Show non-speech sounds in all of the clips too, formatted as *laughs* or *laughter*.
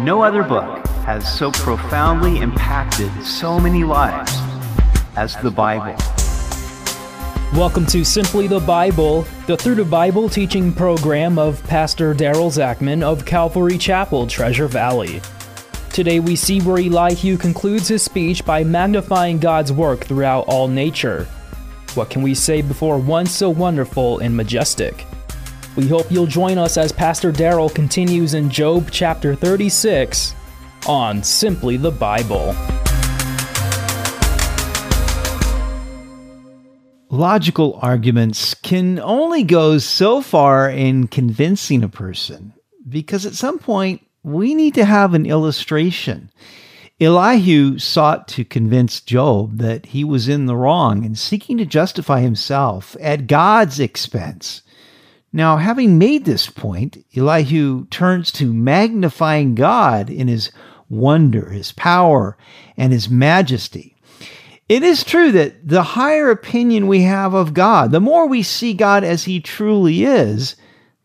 No other book has so profoundly impacted so many lives as the Bible. Welcome to Simply the Bible, the Through the Bible teaching program of Pastor Daryl Zachman of Calvary Chapel, Treasure Valley. Today we see where Elihu concludes his speech by magnifying God's work throughout all nature. What can we say before one so wonderful and majestic? We hope you'll join us as Pastor Daryl continues in Job chapter 36 on Simply the Bible. Logical arguments can only go so far in convincing a person because at some point we need to have an illustration. Elihu sought to convince Job that he was in the wrong and seeking to justify himself at God's expense. Now, having made this point, Elihu turns to magnifying God in his wonder, his power, and his majesty. It is true that the higher opinion we have of God, the more we see God as He truly is,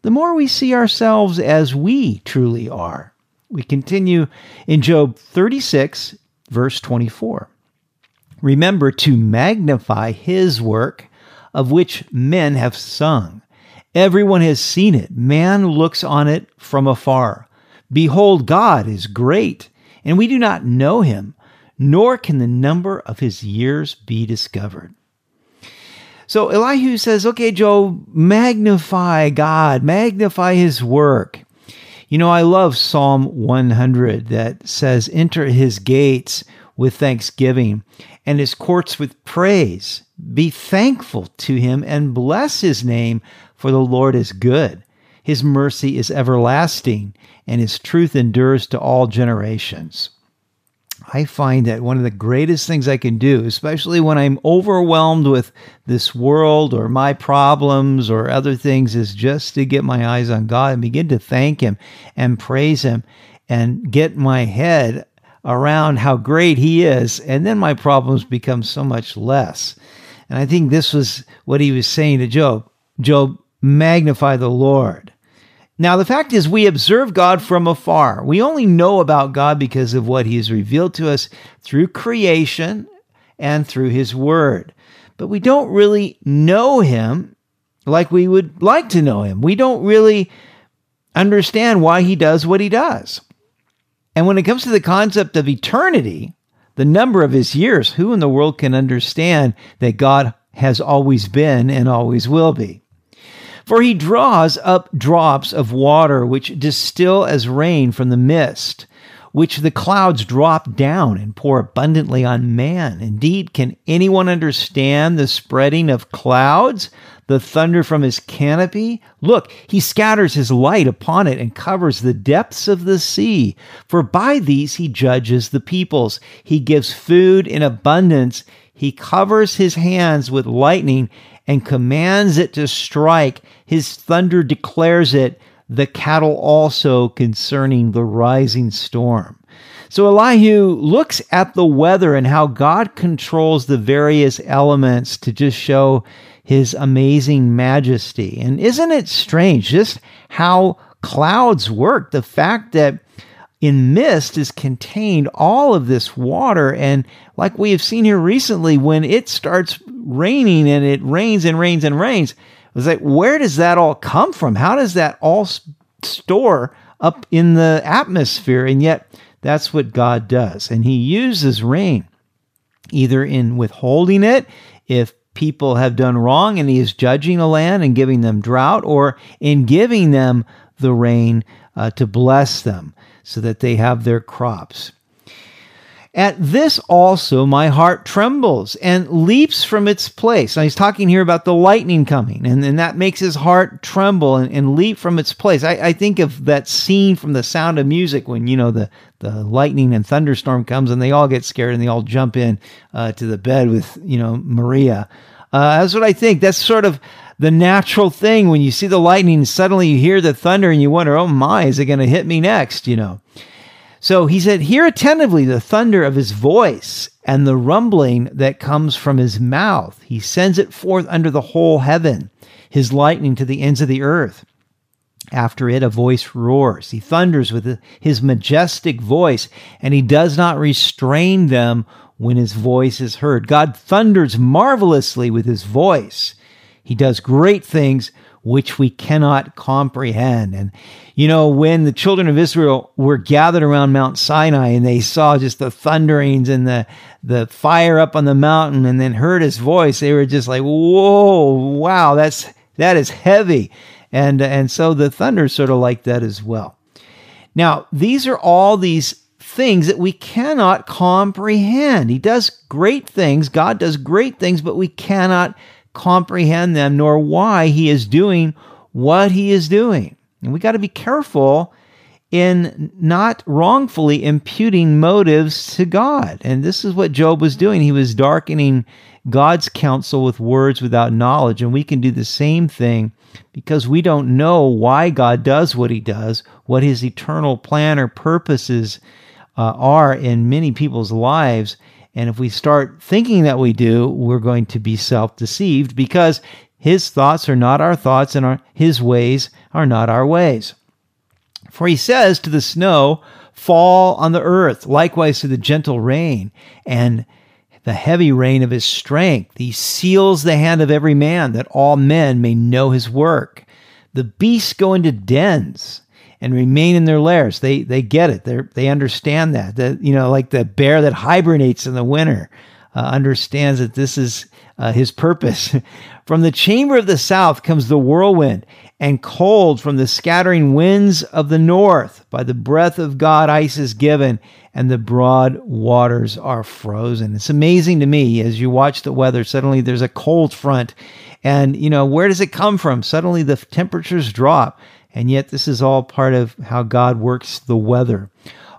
the more we see ourselves as we truly are. We continue in Job 36, verse 24. Remember to magnify His work, of which men have sung. Everyone has seen it. Man looks on it from afar. Behold, God is great, and we do not know Him nor can the number of his years be discovered. So Elihu says, Okay, Job, magnify God, magnify his work. You know, I love Psalm 100 that says, Enter his gates with thanksgiving and his courts with praise. Be thankful to him and bless his name, for the Lord is good. His mercy is everlasting, and his truth endures to all generations. I find that one of the greatest things I can do, especially when I'm overwhelmed with this world or my problems or other things, is just to get my eyes on God and begin to thank Him and praise Him and get my head around how great He is. And then my problems become so much less. And I think this was what He was saying to Job Job, magnify the Lord. Now, the fact is, we observe God from afar. We only know about God because of what He has revealed to us through creation and through His Word. But we don't really know Him like we would like to know Him. We don't really understand why He does what He does. And when it comes to the concept of eternity, the number of His years, who in the world can understand that God has always been and always will be? For he draws up drops of water which distill as rain from the mist, which the clouds drop down and pour abundantly on man. Indeed, can anyone understand the spreading of clouds, the thunder from his canopy? Look, he scatters his light upon it and covers the depths of the sea. For by these he judges the peoples. He gives food in abundance. He covers his hands with lightning and commands it to strike. His thunder declares it, the cattle also concerning the rising storm. So Elihu looks at the weather and how God controls the various elements to just show his amazing majesty. And isn't it strange just how clouds work? The fact that in mist is contained all of this water. And like we have seen here recently, when it starts raining and it rains and rains and rains, it was like, where does that all come from? How does that all store up in the atmosphere? And yet, that's what God does. And He uses rain either in withholding it, if people have done wrong and He is judging a land and giving them drought, or in giving them the rain uh, to bless them so that they have their crops. At this also my heart trembles and leaps from its place. Now he's talking here about the lightning coming, and, and that makes his heart tremble and, and leap from its place. I, I, think of that scene from the sound of music when, you know, the, the lightning and thunderstorm comes and they all get scared and they all jump in uh, to the bed with, you know, Maria. Uh, that's what I think. That's sort of the natural thing when you see the lightning, suddenly you hear the thunder and you wonder, oh my, is it going to hit me next? You know. So he said, Hear attentively the thunder of his voice and the rumbling that comes from his mouth. He sends it forth under the whole heaven, his lightning to the ends of the earth. After it, a voice roars. He thunders with his majestic voice, and he does not restrain them when his voice is heard. God thunders marvelously with his voice. He does great things which we cannot comprehend. And, you know, when the children of Israel were gathered around Mount Sinai and they saw just the thunderings and the, the fire up on the mountain and then heard his voice, they were just like, whoa, wow, that's, that is heavy. And, and so the thunder is sort of like that as well. Now, these are all these things that we cannot comprehend. He does great things. God does great things, but we cannot comprehend them nor why he is doing what he is doing. And we got to be careful in not wrongfully imputing motives to God. And this is what Job was doing. He was darkening God's counsel with words without knowledge. And we can do the same thing because we don't know why God does what he does, what his eternal plan or purposes uh, are in many people's lives. And if we start thinking that we do, we're going to be self deceived because his thoughts are not our thoughts and our, his ways are not our ways. For he says to the snow, Fall on the earth, likewise to the gentle rain, and the heavy rain of his strength. He seals the hand of every man, that all men may know his work. The beasts go into dens and remain in their lairs. They they get it. They they understand that. That you know, like the bear that hibernates in the winter, uh, understands that this is uh, his purpose. *laughs* from the chamber of the south comes the whirlwind, and cold from the scattering winds of the north. By the breath of God, ice is given, and the broad waters are frozen. It's amazing to me as you watch the weather. Suddenly, there's a cold front, and you know where does it come from? Suddenly, the temperatures drop and yet, this is all part of how God works the weather.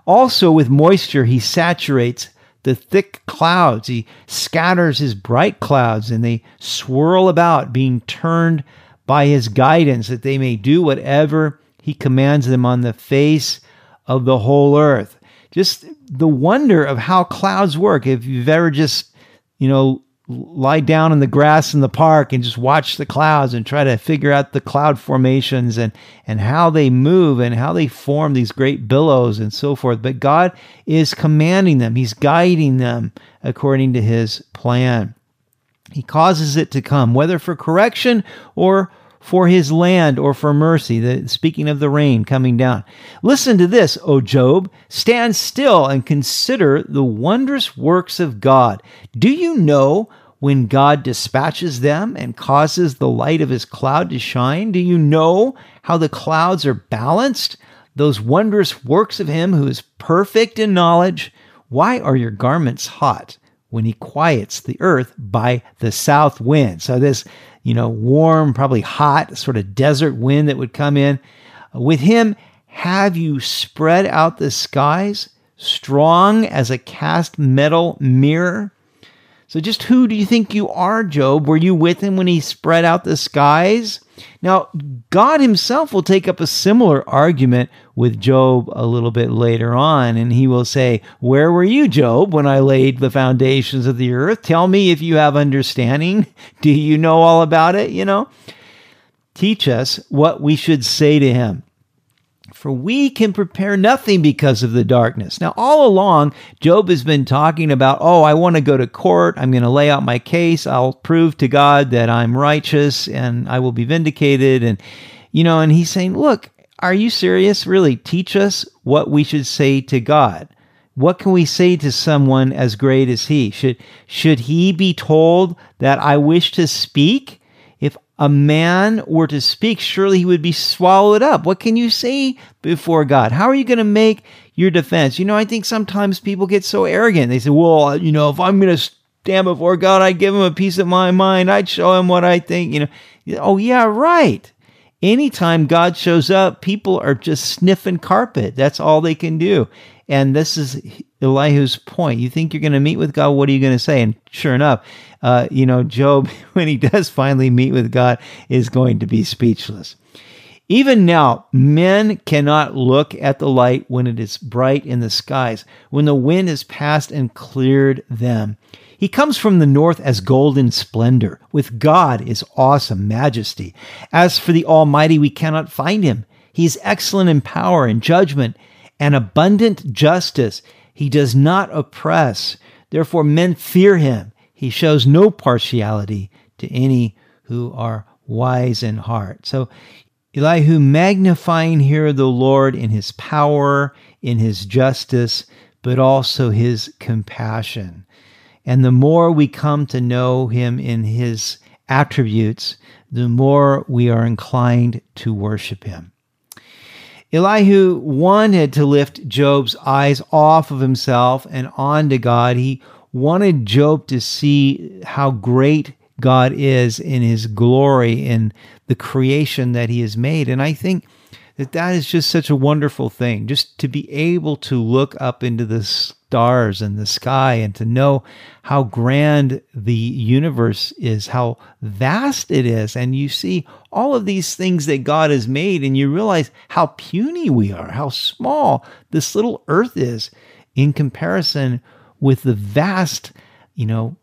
Also, with moisture, he saturates the thick clouds. He scatters his bright clouds and they swirl about, being turned by his guidance that they may do whatever he commands them on the face of the whole earth. Just the wonder of how clouds work. If you've ever just, you know, lie down in the grass in the park and just watch the clouds and try to figure out the cloud formations and, and how they move and how they form these great billows and so forth. But God is commanding them, He's guiding them according to His plan. He causes it to come, whether for correction or for his land or for mercy. The, speaking of the rain coming down. Listen to this, O Job. Stand still and consider the wondrous works of God. Do you know when God dispatches them and causes the light of his cloud to shine? Do you know how the clouds are balanced? Those wondrous works of him who is perfect in knowledge. Why are your garments hot? when he quiets the earth by the south wind. So this you know, warm, probably hot, sort of desert wind that would come in. With him, have you spread out the skies, strong as a cast metal mirror? So, just who do you think you are, Job? Were you with him when he spread out the skies? Now, God himself will take up a similar argument with Job a little bit later on, and he will say, Where were you, Job, when I laid the foundations of the earth? Tell me if you have understanding. *laughs* Do you know all about it? You know? Teach us what we should say to him for we can prepare nothing because of the darkness. Now, all along, Job has been talking about, oh, I want to go to court. I'm going to lay out my case. I'll prove to God that I'm righteous and I will be vindicated. And, you know, and he's saying, look, are you serious? Really, teach us what we should say to God. What can we say to someone as great as he? Should, should he be told that I wish to speak? A man were to speak, surely he would be swallowed up. What can you say before God? How are you going to make your defense? You know, I think sometimes people get so arrogant. They say, well, you know, if I'm going to stand before God, I'd give him a piece of my mind. I'd show him what I think, you know. Oh, yeah, right. Anytime God shows up, people are just sniffing carpet. That's all they can do. And this is Elihu's point. You think you're going to meet with God? What are you going to say? And sure enough, uh, you know, Job, *laughs* when he does finally meet with God, is going to be speechless. Even now, men cannot look at the light when it is bright in the skies, when the wind has passed and cleared them. He comes from the north as golden splendor. With God is awesome majesty. As for the Almighty, we cannot find him. He is excellent in power and judgment and abundant justice. He does not oppress. Therefore, men fear him. He shows no partiality to any who are wise in heart. So, Elihu magnifying here the Lord in his power, in his justice, but also his compassion. And the more we come to know him in his attributes, the more we are inclined to worship him. Elihu wanted to lift Job's eyes off of himself and onto God. He wanted Job to see how great God is in his glory in the creation that he has made. And I think that that is just such a wonderful thing, just to be able to look up into the stars and the sky and to know how grand the universe is, how vast it is. And you see all of these things that God has made, and you realize how puny we are, how small this little earth is in comparison with the vast, you know,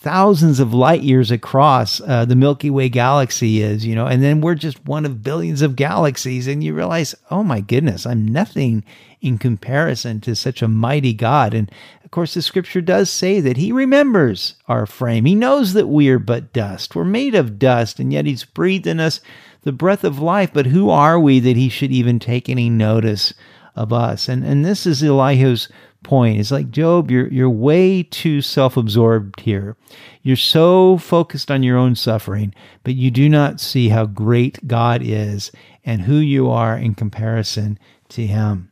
thousands of light years across uh, the Milky Way galaxy is, you know, and then we're just one of billions of galaxies. And you realize, oh my goodness, I'm nothing in comparison to such a mighty God. And of course, the scripture does say that He remembers our frame. He knows that we are but dust. We're made of dust, and yet He's breathed in us the breath of life. But who are we that He should even take any notice of us? And, and this is Elihu's point. It's like Job, you're you're way too self-absorbed here. You're so focused on your own suffering, but you do not see how great God is and who you are in comparison to him.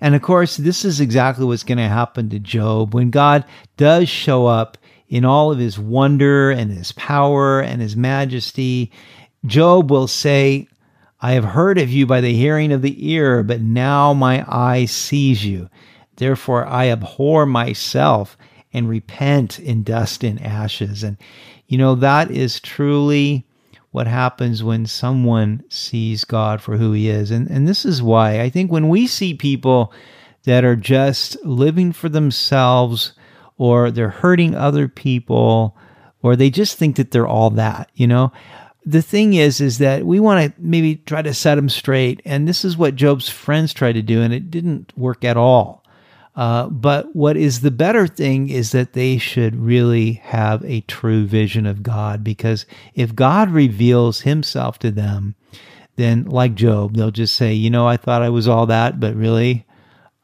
And of course, this is exactly what's going to happen to Job when God does show up in all of his wonder and his power and his majesty. Job will say, I have heard of you by the hearing of the ear, but now my eye sees you. Therefore, I abhor myself and repent in dust and ashes. And, you know, that is truly what happens when someone sees God for who he is. And, and this is why I think when we see people that are just living for themselves or they're hurting other people or they just think that they're all that, you know, the thing is is that we want to maybe try to set them straight and this is what job's friends tried to do and it didn't work at all. Uh, but what is the better thing is that they should really have a true vision of god because if god reveals himself to them then like job they'll just say you know i thought i was all that but really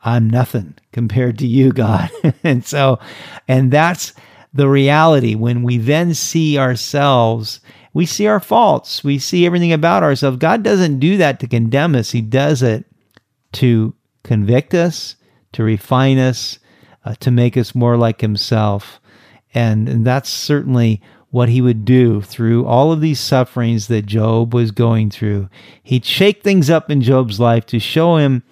i'm nothing compared to you god. *laughs* And so and that's the reality. When we then see ourselves we see our faults. We see everything about ourselves. God doesn't do that to condemn us. He does it to convict us, to refine us, uh, to make us more like Himself. And, and that's certainly what He would do through all of these sufferings that Job was going through. He'd shake things up in Job's life to show him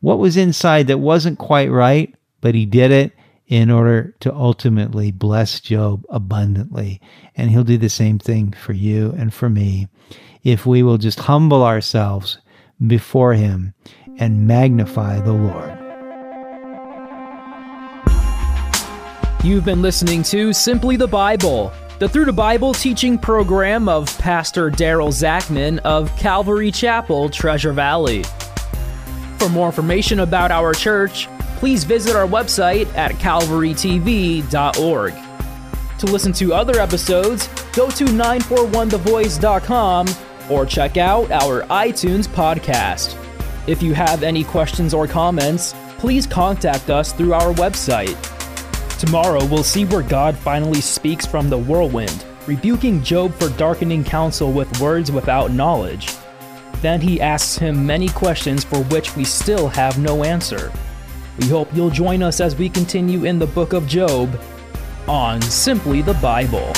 what was inside that wasn't quite right, but He did it in order to ultimately bless Job abundantly. And he'll do the same thing for you and for me if we will just humble ourselves before him and magnify the Lord. You've been listening to Simply the Bible, the Through the Bible teaching program of Pastor Daryl Zachman of Calvary Chapel, Treasure Valley. For more information about our church, please visit our website at calvarytv.org. To listen to other episodes, go to 941thevoice.com or check out our iTunes podcast. If you have any questions or comments, please contact us through our website. Tomorrow, we'll see where God finally speaks from the whirlwind, rebuking Job for darkening counsel with words without knowledge. Then he asks him many questions for which we still have no answer. We hope you'll join us as we continue in the book of Job on Simply the Bible.